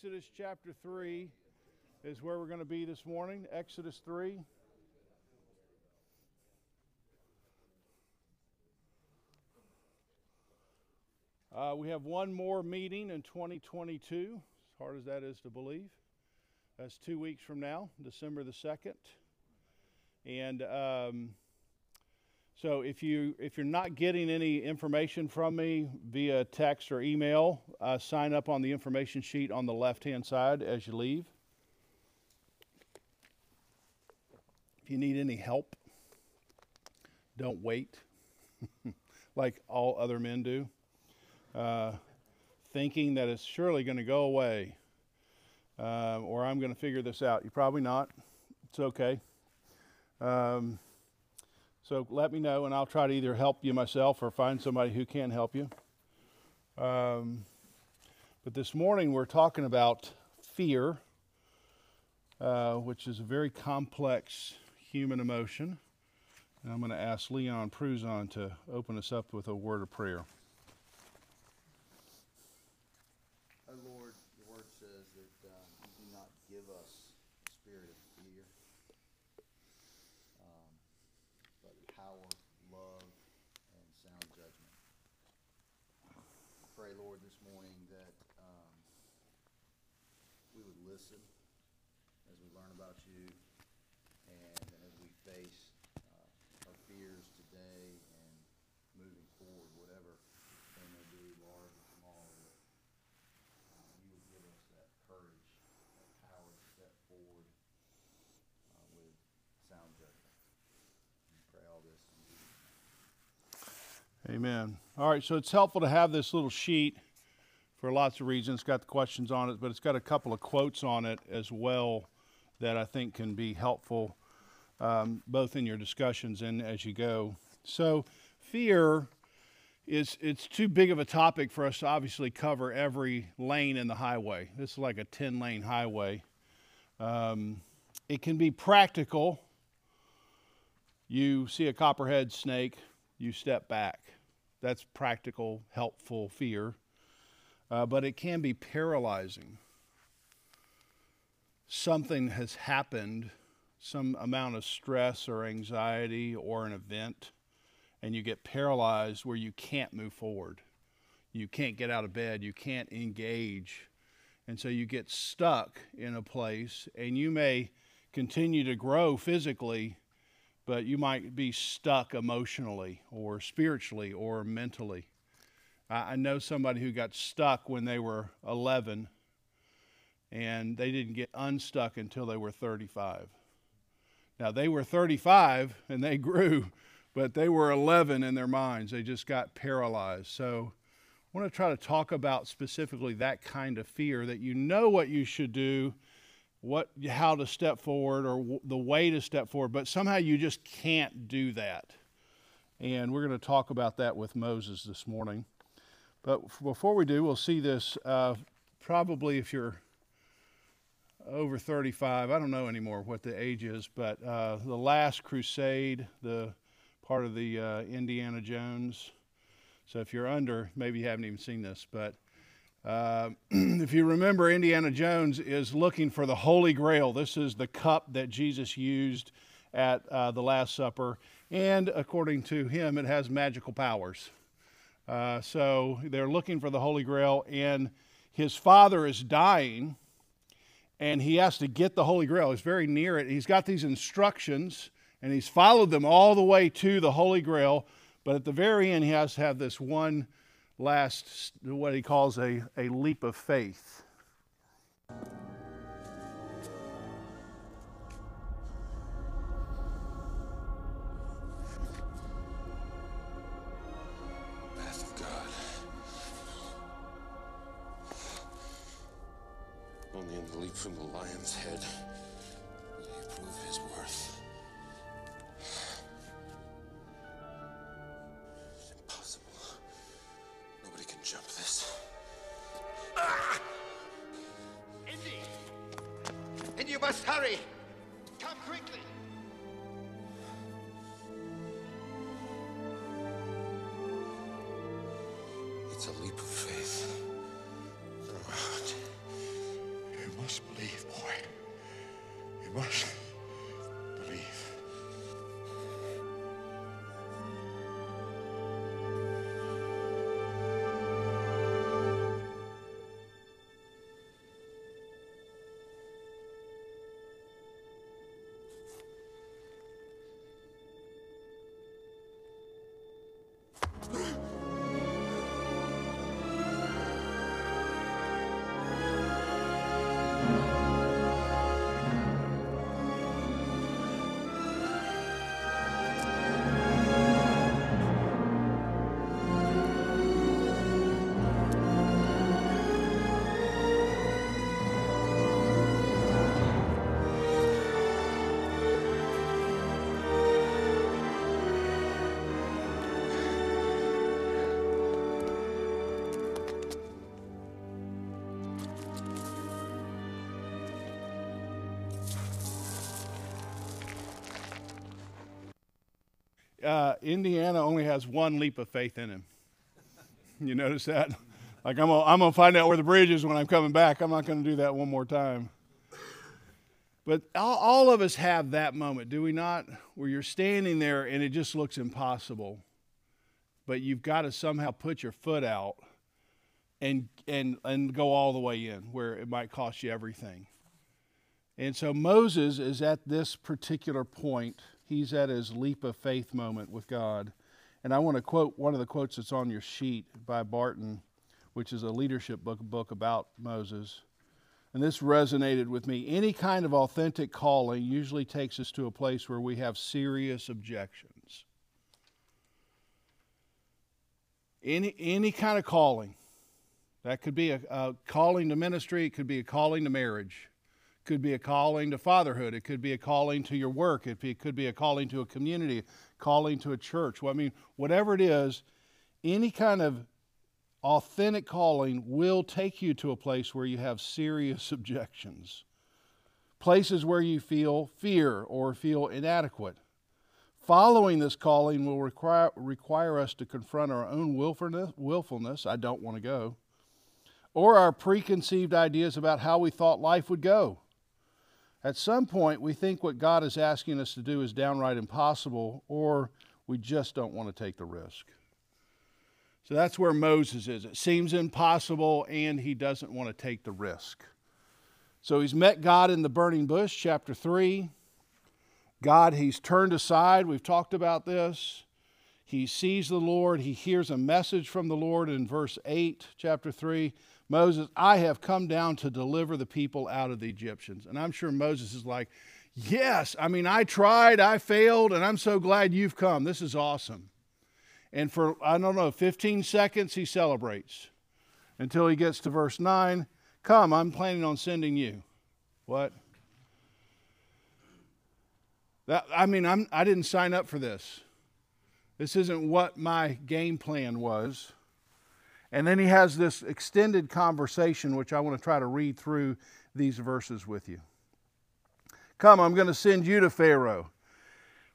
Exodus chapter 3 is where we're going to be this morning. Exodus 3. Uh, we have one more meeting in 2022, as hard as that is to believe. That's two weeks from now, December the 2nd. And um, so if you if you're not getting any information from me via text or email, uh, sign up on the information sheet on the left-hand side as you leave. If you need any help, don't wait, like all other men do, uh, thinking that it's surely going to go away, uh, or I'm going to figure this out. You're probably not. It's okay. Um, so let me know, and I'll try to either help you myself or find somebody who can help you. Um, but this morning we're talking about fear, uh, which is a very complex human emotion. And I'm going to ask Leon Pruzon to open us up with a word of prayer. Amen. All right, so it's helpful to have this little sheet for lots of reasons. It's got the questions on it, but it's got a couple of quotes on it as well that I think can be helpful um, both in your discussions and as you go. So, fear is it's too big of a topic for us to obviously cover every lane in the highway. This is like a 10 lane highway. Um, it can be practical. You see a copperhead snake, you step back. That's practical, helpful fear. Uh, but it can be paralyzing. Something has happened, some amount of stress or anxiety or an event, and you get paralyzed where you can't move forward. You can't get out of bed, you can't engage. And so you get stuck in a place, and you may continue to grow physically but you might be stuck emotionally or spiritually or mentally. I, I know somebody who got stuck when they were 11 and they didn't get unstuck until they were 35. Now, they were 35 and they grew, but they were 11 in their minds. They just got paralyzed. So, I want to try to talk about specifically that kind of fear that you know what you should do what how to step forward or w- the way to step forward but somehow you just can't do that. And we're going to talk about that with moses this morning. But f- before we do we'll see this uh, probably if you're over 35 i don't know anymore what the age is but uh, the last crusade the part of the uh, indiana jones. So if you're under maybe you haven't even seen this but uh, if you remember, Indiana Jones is looking for the Holy Grail. This is the cup that Jesus used at uh, the Last Supper, and according to him, it has magical powers. Uh, so they're looking for the Holy Grail, and his father is dying, and he has to get the Holy Grail. He's very near it. He's got these instructions, and he's followed them all the way to the Holy Grail, but at the very end, he has to have this one last, what he calls a, a leap of faith. Only in the leap from the lion's head uh, Indiana only has one leap of faith in him. You notice that? Like, I'm I'm gonna find out where the bridge is when I'm coming back. I'm not gonna do that one more time. But all, all of us have that moment, do we not? Where you're standing there and it just looks impossible. But you've got to somehow put your foot out and, and, and go all the way in where it might cost you everything. And so Moses is at this particular point he's at his leap of faith moment with God. And I want to quote one of the quotes that's on your sheet by Barton, which is a leadership book, book about Moses. And this resonated with me. Any kind of authentic calling usually takes us to a place where we have serious objections. Any, any kind of calling. That could be a, a calling to ministry, it could be a calling to marriage could be a calling to fatherhood. It could be a calling to your work. It, could be a calling to a community, calling to a church. Well, I mean, whatever it is, any kind of authentic calling will take you to a place where you have serious objections, places where you feel fear or feel inadequate. Following this calling will require, require us to confront our own willfulness, willfulness, I don't want to go, or our preconceived ideas about how we thought life would go. At some point, we think what God is asking us to do is downright impossible, or we just don't want to take the risk. So that's where Moses is. It seems impossible, and he doesn't want to take the risk. So he's met God in the burning bush, chapter 3. God, he's turned aside. We've talked about this. He sees the Lord. He hears a message from the Lord in verse 8, chapter 3. Moses, I have come down to deliver the people out of the Egyptians. And I'm sure Moses is like, Yes, I mean, I tried, I failed, and I'm so glad you've come. This is awesome. And for, I don't know, 15 seconds, he celebrates until he gets to verse 9. Come, I'm planning on sending you. What? That, I mean, I'm, I didn't sign up for this. This isn't what my game plan was. And then he has this extended conversation, which I want to try to read through these verses with you. Come, I'm going to send you to Pharaoh.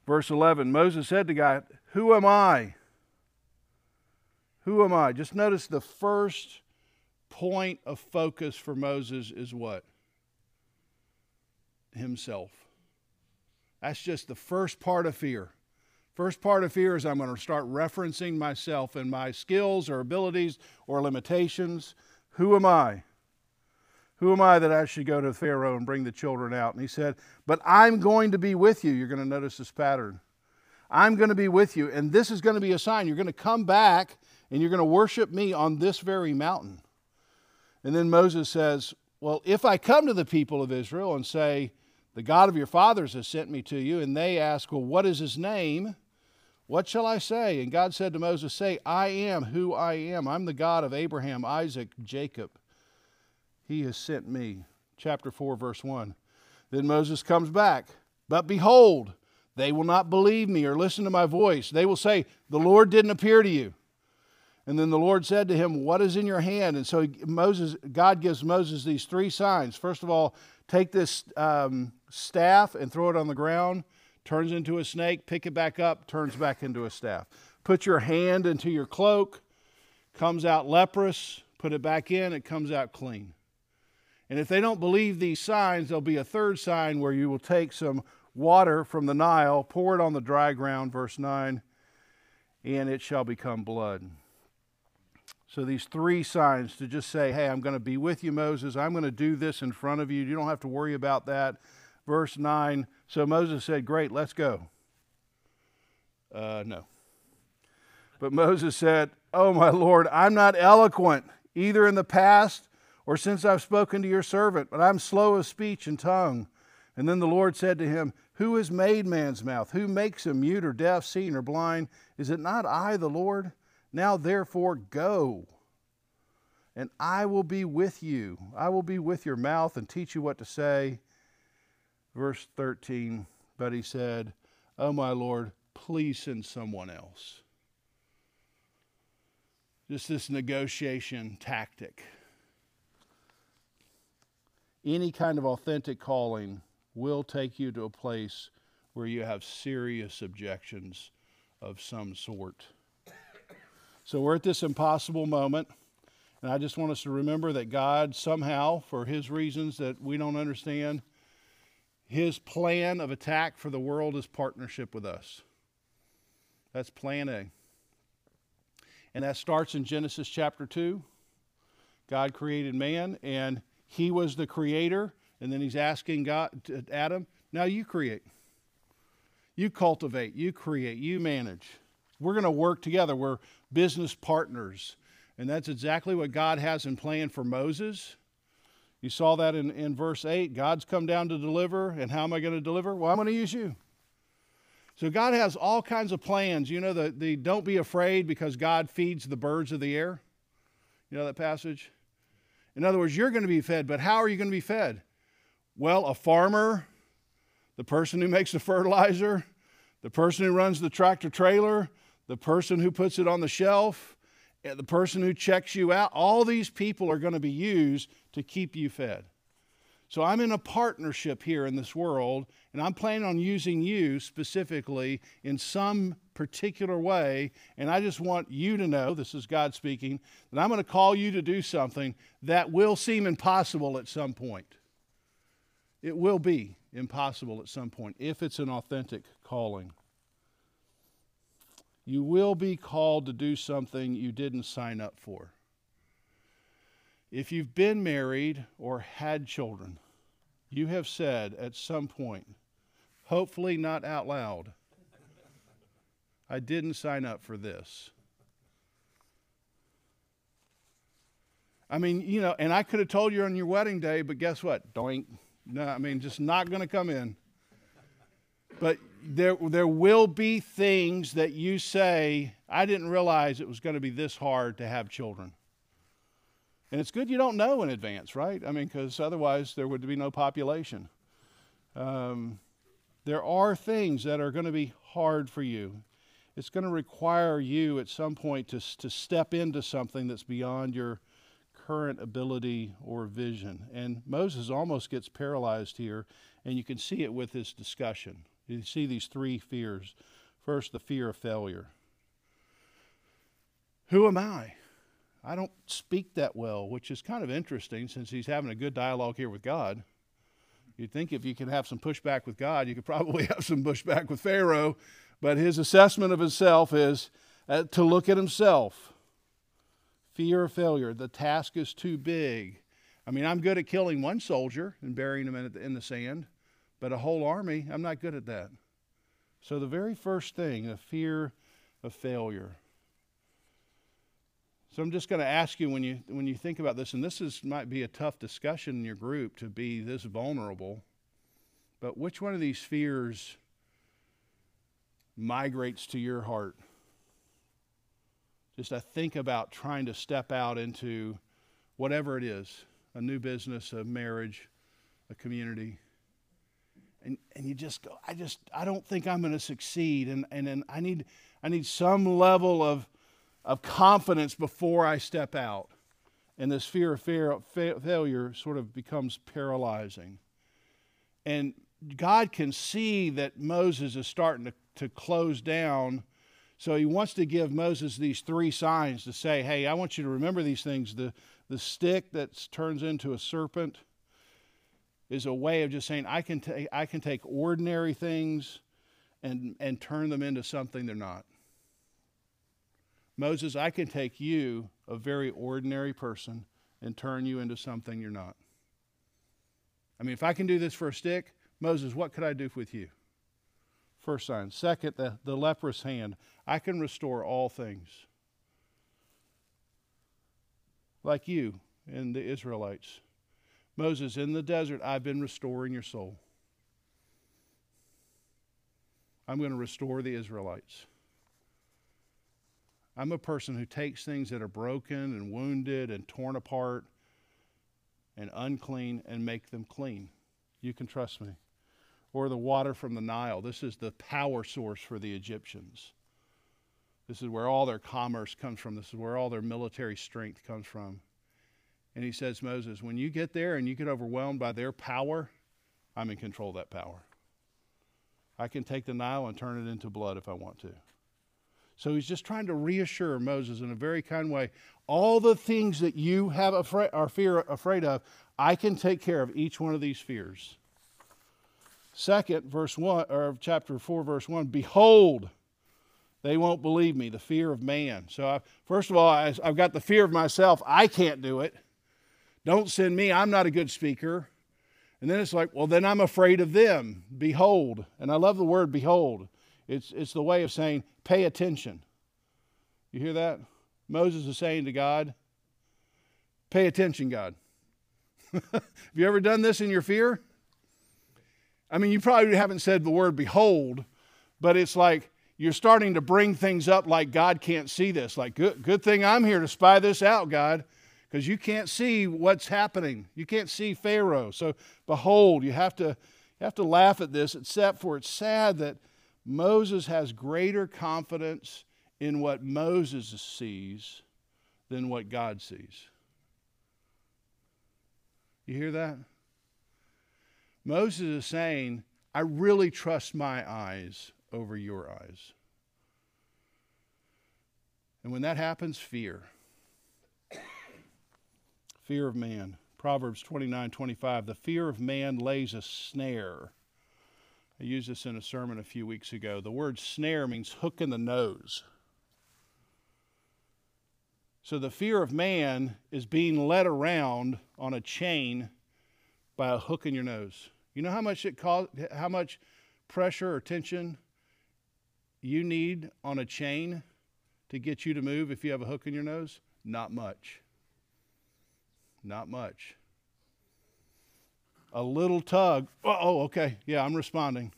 Verse 11 Moses said to God, Who am I? Who am I? Just notice the first point of focus for Moses is what? Himself. That's just the first part of fear. First part of fear is I'm going to start referencing myself and my skills or abilities or limitations. Who am I? Who am I that I should go to Pharaoh and bring the children out? And he said, But I'm going to be with you. You're going to notice this pattern. I'm going to be with you, and this is going to be a sign. You're going to come back and you're going to worship me on this very mountain. And then Moses says, Well, if I come to the people of Israel and say, The God of your fathers has sent me to you, and they ask, Well, what is his name? What shall I say? And God said to Moses, Say, I am who I am. I'm the God of Abraham, Isaac, Jacob. He has sent me. Chapter 4, verse 1. Then Moses comes back. But behold, they will not believe me or listen to my voice. They will say, The Lord didn't appear to you. And then the Lord said to him, What is in your hand? And so Moses, God gives Moses these three signs. First of all, take this um, staff and throw it on the ground turns into a snake, pick it back up, turns back into a staff. Put your hand into your cloak, comes out leprous, put it back in, it comes out clean. And if they don't believe these signs, there'll be a third sign where you will take some water from the Nile, pour it on the dry ground, verse 9, and it shall become blood. So these three signs to just say, hey, I'm going to be with you, Moses. I'm going to do this in front of you. You don't have to worry about that. Verse 9. So Moses said, Great, let's go. Uh, no. But Moses said, Oh, my Lord, I'm not eloquent, either in the past or since I've spoken to your servant, but I'm slow of speech and tongue. And then the Lord said to him, Who has made man's mouth? Who makes him mute or deaf, seeing or blind? Is it not I, the Lord? Now therefore go, and I will be with you. I will be with your mouth and teach you what to say. Verse 13, but he said, Oh, my Lord, please send someone else. Just this negotiation tactic. Any kind of authentic calling will take you to a place where you have serious objections of some sort. So we're at this impossible moment. And I just want us to remember that God, somehow, for his reasons that we don't understand, his plan of attack for the world is partnership with us. That's plan A. And that starts in Genesis chapter 2. God created man, and he was the creator. And then he's asking God, Adam, now you create. You cultivate, you create, you manage. We're going to work together. We're business partners. And that's exactly what God has in plan for Moses. You saw that in, in verse 8. God's come down to deliver. And how am I going to deliver? Well, I'm going to use you. So God has all kinds of plans. You know, the, the don't be afraid because God feeds the birds of the air. You know that passage? In other words, you're going to be fed, but how are you going to be fed? Well, a farmer, the person who makes the fertilizer, the person who runs the tractor trailer, the person who puts it on the shelf, the person who checks you out, all these people are going to be used to keep you fed. So I'm in a partnership here in this world, and I'm planning on using you specifically in some particular way. And I just want you to know this is God speaking that I'm going to call you to do something that will seem impossible at some point. It will be impossible at some point if it's an authentic calling. You will be called to do something you didn't sign up for. If you've been married or had children, you have said at some point, hopefully not out loud, I didn't sign up for this. I mean, you know, and I could have told you on your wedding day, but guess what? Doink. No, I mean, just not going to come in. But there, there will be things that you say, I didn't realize it was going to be this hard to have children. And it's good you don't know in advance, right? I mean, because otherwise there would be no population. Um, there are things that are going to be hard for you. It's going to require you at some point to, to step into something that's beyond your current ability or vision. And Moses almost gets paralyzed here, and you can see it with this discussion. You see these three fears. First, the fear of failure. Who am I? I don't speak that well, which is kind of interesting since he's having a good dialogue here with God. You'd think if you can have some pushback with God, you could probably have some pushback with Pharaoh. But his assessment of himself is uh, to look at himself. Fear of failure. The task is too big. I mean, I'm good at killing one soldier and burying him in the sand. But a whole army, I'm not good at that. So the very first thing, a fear of failure. So I'm just going to ask you when you when you think about this, and this is might be a tough discussion in your group to be this vulnerable, but which one of these fears migrates to your heart? Just to think about trying to step out into whatever it is, a new business, a marriage, a community and, and you just go, I just, I don't think I'm going to succeed. And, and, and I, need, I need some level of, of confidence before I step out. And this fear of fail, failure sort of becomes paralyzing. And God can see that Moses is starting to, to close down. So he wants to give Moses these three signs to say, hey, I want you to remember these things the, the stick that turns into a serpent, is a way of just saying, I can, ta- I can take ordinary things and, and turn them into something they're not. Moses, I can take you, a very ordinary person, and turn you into something you're not. I mean, if I can do this for a stick, Moses, what could I do with you? First sign. Second, the, the leprous hand. I can restore all things. Like you and the Israelites. Moses, in the desert, I've been restoring your soul. I'm going to restore the Israelites. I'm a person who takes things that are broken and wounded and torn apart and unclean and make them clean. You can trust me. Or the water from the Nile. This is the power source for the Egyptians. This is where all their commerce comes from. This is where all their military strength comes from. And he says, Moses, when you get there and you get overwhelmed by their power, I'm in control of that power. I can take the Nile and turn it into blood if I want to. So he's just trying to reassure Moses in a very kind way all the things that you have afraid, are fear, afraid of, I can take care of each one of these fears. Second, verse 1, or chapter 4, verse 1 Behold, they won't believe me, the fear of man. So, I, first of all, I, I've got the fear of myself. I can't do it. Don't send me. I'm not a good speaker. And then it's like, well, then I'm afraid of them. Behold. And I love the word behold. It's, it's the way of saying, pay attention. You hear that? Moses is saying to God, pay attention, God. Have you ever done this in your fear? I mean, you probably haven't said the word behold, but it's like you're starting to bring things up like God can't see this. Like, good, good thing I'm here to spy this out, God, because you can't see what's happening. You can't see Pharaoh. So, behold, you have to, you have to laugh at this, except for it's sad that Moses has greater confidence in what Moses sees than what God sees. You hear that? Moses is saying, I really trust my eyes over your eyes. And when that happens, fear. Fear of man. Proverbs 29 25. The fear of man lays a snare I used this in a sermon a few weeks ago. The word snare means hook in the nose. So the fear of man is being led around on a chain by a hook in your nose. You know how much it cause, how much pressure or tension you need on a chain to get you to move if you have a hook in your nose? Not much. Not much a little tug. Oh, okay. Yeah, I'm responding.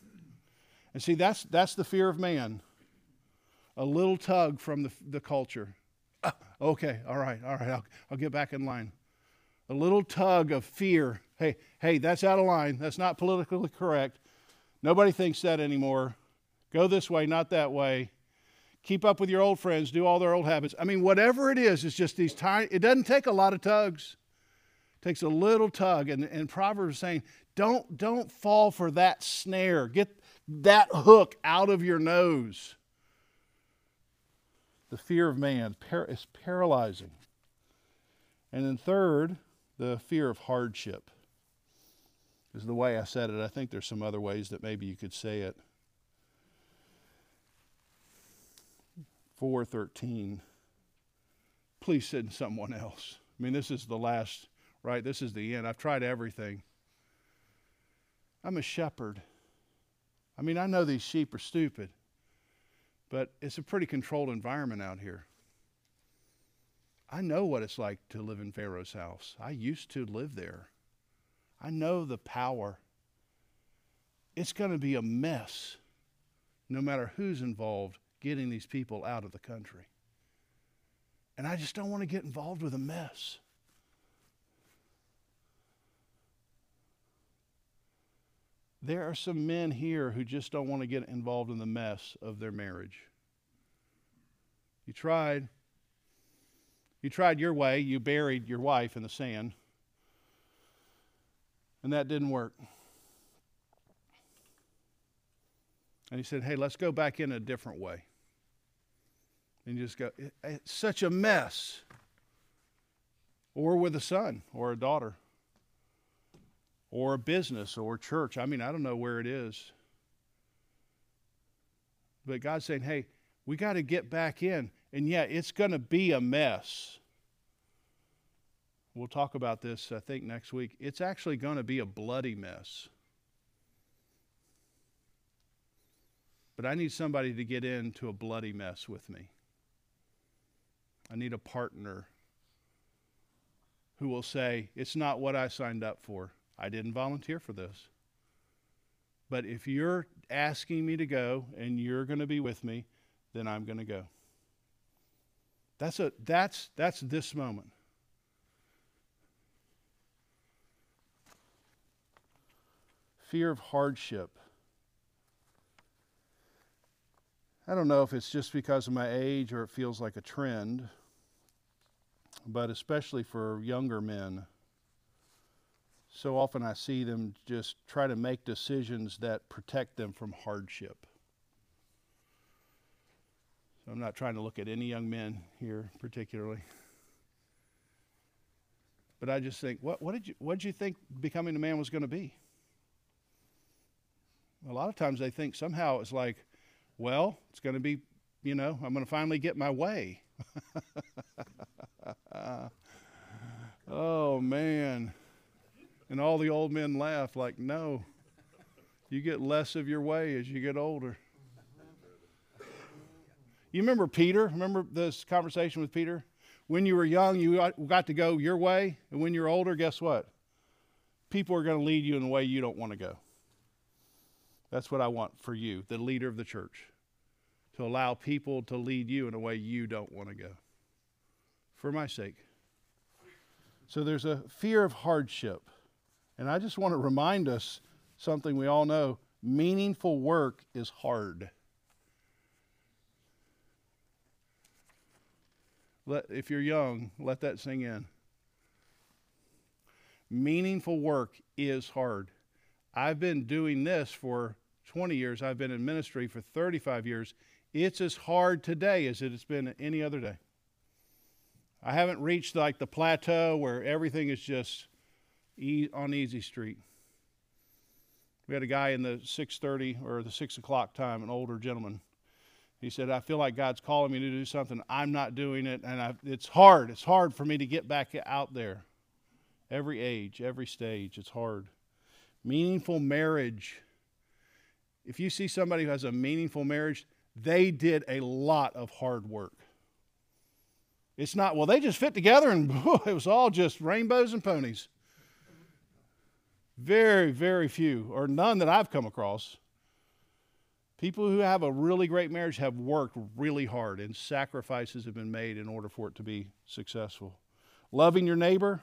And see, that's, that's the fear of man. A little tug from the, the culture. Okay, all right, all right, I'll, I'll get back in line. A little tug of fear. Hey, hey, that's out of line. That's not politically correct. Nobody thinks that anymore. Go this way, not that way. Keep up with your old friends, do all their old habits. I mean, whatever it is, it's just these tiny, it doesn't take a lot of tugs takes a little tug. And, and Proverbs is saying, don't, don't fall for that snare. Get that hook out of your nose. The fear of man is paralyzing. And then, third, the fear of hardship is the way I said it. I think there's some other ways that maybe you could say it. 413. Please send someone else. I mean, this is the last right? This is the end. I've tried everything. I'm a shepherd. I mean, I know these sheep are stupid, but it's a pretty controlled environment out here. I know what it's like to live in Pharaoh's house. I used to live there. I know the power. It's going to be a mess no matter who's involved getting these people out of the country. And I just don't want to get involved with a mess. There are some men here who just don't want to get involved in the mess of their marriage. You tried. You tried your way. You buried your wife in the sand. And that didn't work. And he said, Hey, let's go back in a different way. And you just go, It's such a mess. Or with a son or a daughter or a business or a church. I mean, I don't know where it is. But God's saying, hey, we got to get back in. And yeah, it's going to be a mess. We'll talk about this, I think, next week. It's actually going to be a bloody mess. But I need somebody to get into a bloody mess with me. I need a partner who will say, It's not what I signed up for. I didn't volunteer for this. But if you're asking me to go and you're going to be with me, then I'm going to go. That's, a, that's, that's this moment. Fear of hardship. I don't know if it's just because of my age or it feels like a trend, but especially for younger men, so often I see them just try to make decisions that protect them from hardship. So I'm not trying to look at any young men here particularly. But I just think, what, what did you what did you think becoming a man was going to be? A lot of times they think somehow it's like, well, it's going to be, you know, I'm going to finally get my way. oh, man. And all the old men laugh, like, no, you get less of your way as you get older. You remember Peter? Remember this conversation with Peter? When you were young, you got to go your way, and when you're older, guess what? People are going to lead you in a way you don't want to go. That's what I want for you, the leader of the church, to allow people to lead you in a way you don't want to go. For my sake. So there's a fear of hardship. And I just want to remind us something we all know meaningful work is hard. Let, if you're young, let that sing in. Meaningful work is hard. I've been doing this for 20 years, I've been in ministry for 35 years. It's as hard today as it has been any other day. I haven't reached like the plateau where everything is just on Easy Street. We had a guy in the 6:30 or the 6 o'clock time, an older gentleman. He said, "I feel like God's calling me to do something. I'm not doing it, and I, it's hard. It's hard for me to get back out there. Every age, every stage, it's hard. Meaningful marriage. If you see somebody who has a meaningful marriage, they did a lot of hard work. It's not, well, they just fit together and it was all just rainbows and ponies. Very, very few, or none that I've come across. People who have a really great marriage have worked really hard, and sacrifices have been made in order for it to be successful. Loving your neighbor,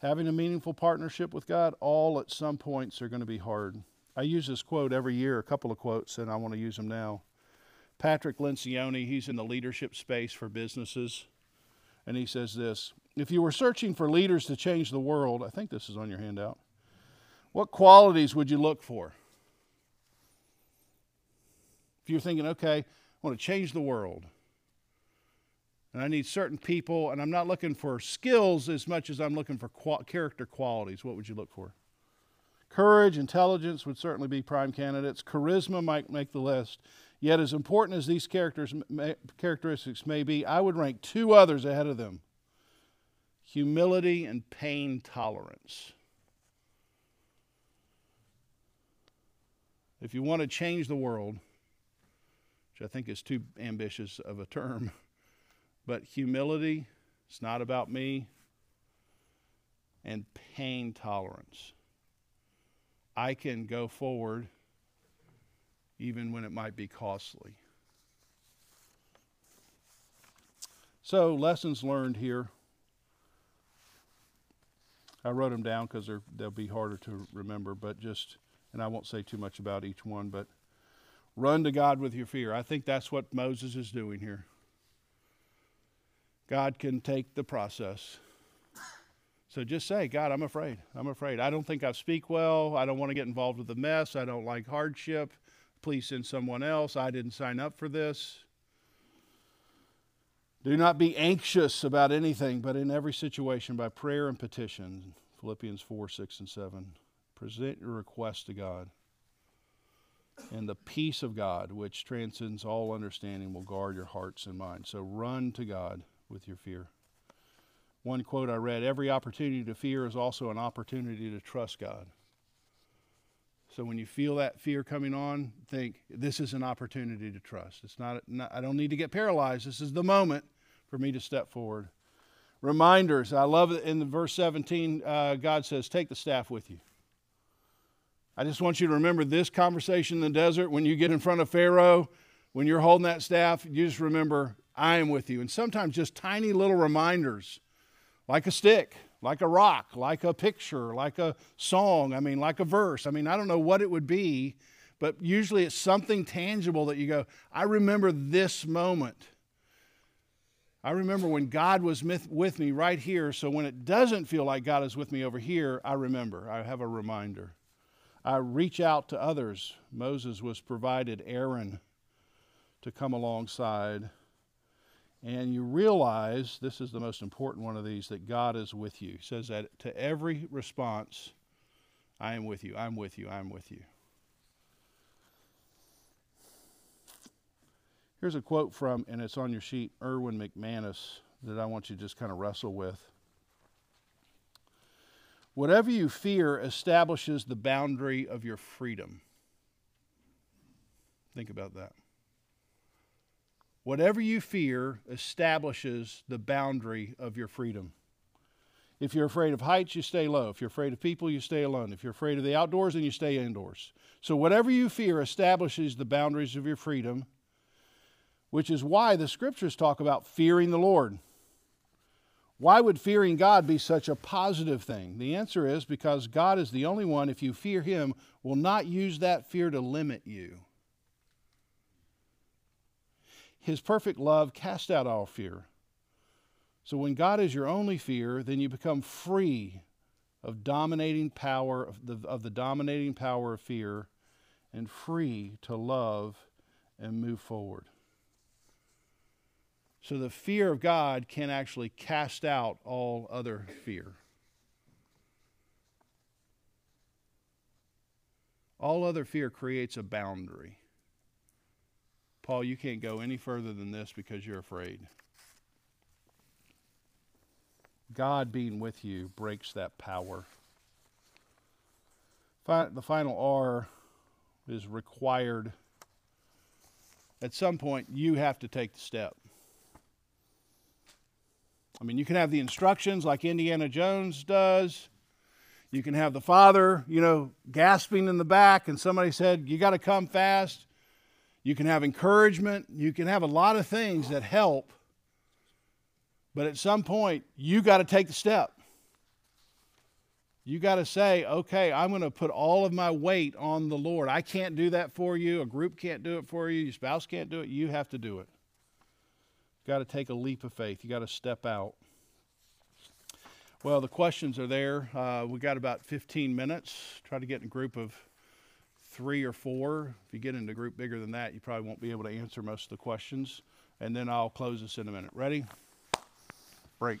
having a meaningful partnership with God, all at some points are going to be hard. I use this quote every year, a couple of quotes, and I want to use them now. Patrick Lencioni, he's in the leadership space for businesses, and he says this if you were searching for leaders to change the world, I think this is on your handout, what qualities would you look for? If you're thinking, okay, I want to change the world, and I need certain people, and I'm not looking for skills as much as I'm looking for qual- character qualities, what would you look for? Courage, intelligence would certainly be prime candidates. Charisma might make the list. Yet, as important as these characters, characteristics may be, I would rank two others ahead of them humility and pain tolerance. If you want to change the world, which I think is too ambitious of a term, but humility, it's not about me, and pain tolerance. I can go forward even when it might be costly. So, lessons learned here. I wrote them down because they'll be harder to remember, but just, and I won't say too much about each one, but run to God with your fear. I think that's what Moses is doing here. God can take the process. So just say, God, I'm afraid. I'm afraid. I don't think I speak well. I don't want to get involved with the mess. I don't like hardship. Please send someone else. I didn't sign up for this. Do not be anxious about anything, but in every situation, by prayer and petition, Philippians 4, 6, and 7. Present your request to God. And the peace of God, which transcends all understanding, will guard your hearts and minds. So run to God with your fear. One quote I read Every opportunity to fear is also an opportunity to trust God. So when you feel that fear coming on, think this is an opportunity to trust. It's not, not I don't need to get paralyzed. This is the moment for me to step forward. Reminders. I love it in the verse 17. Uh, God says, "Take the staff with you." I just want you to remember this conversation in the desert when you get in front of Pharaoh, when you're holding that staff. You just remember, "I am with you." And sometimes just tiny little reminders, like a stick like a rock, like a picture, like a song, I mean, like a verse. I mean, I don't know what it would be, but usually it's something tangible that you go, I remember this moment. I remember when God was with me right here, so when it doesn't feel like God is with me over here, I remember. I have a reminder. I reach out to others. Moses was provided Aaron to come alongside and you realize this is the most important one of these that God is with you. He says that to every response, I am with you, I'm with you, I'm with you. Here's a quote from, and it's on your sheet, Erwin McManus, that I want you to just kind of wrestle with. Whatever you fear establishes the boundary of your freedom. Think about that. Whatever you fear establishes the boundary of your freedom. If you're afraid of heights, you stay low. If you're afraid of people, you stay alone. If you're afraid of the outdoors, then you stay indoors. So, whatever you fear establishes the boundaries of your freedom, which is why the scriptures talk about fearing the Lord. Why would fearing God be such a positive thing? The answer is because God is the only one, if you fear Him, will not use that fear to limit you. His perfect love cast out all fear. So when God is your only fear, then you become free of dominating power of the, of the dominating power of fear and free to love and move forward. So the fear of God can actually cast out all other fear. All other fear creates a boundary. Paul, you can't go any further than this because you're afraid. God being with you breaks that power. The final R is required. At some point, you have to take the step. I mean, you can have the instructions like Indiana Jones does. You can have the father, you know, gasping in the back, and somebody said, You got to come fast. You can have encouragement. You can have a lot of things that help. But at some point, you got to take the step. You got to say, okay, I'm going to put all of my weight on the Lord. I can't do that for you. A group can't do it for you. Your spouse can't do it. You have to do it. You've Got to take a leap of faith. You got to step out. Well, the questions are there. Uh, we got about 15 minutes. Try to get in a group of three or four. If you get into a group bigger than that, you probably won't be able to answer most of the questions. And then I'll close this in a minute. Ready? Break.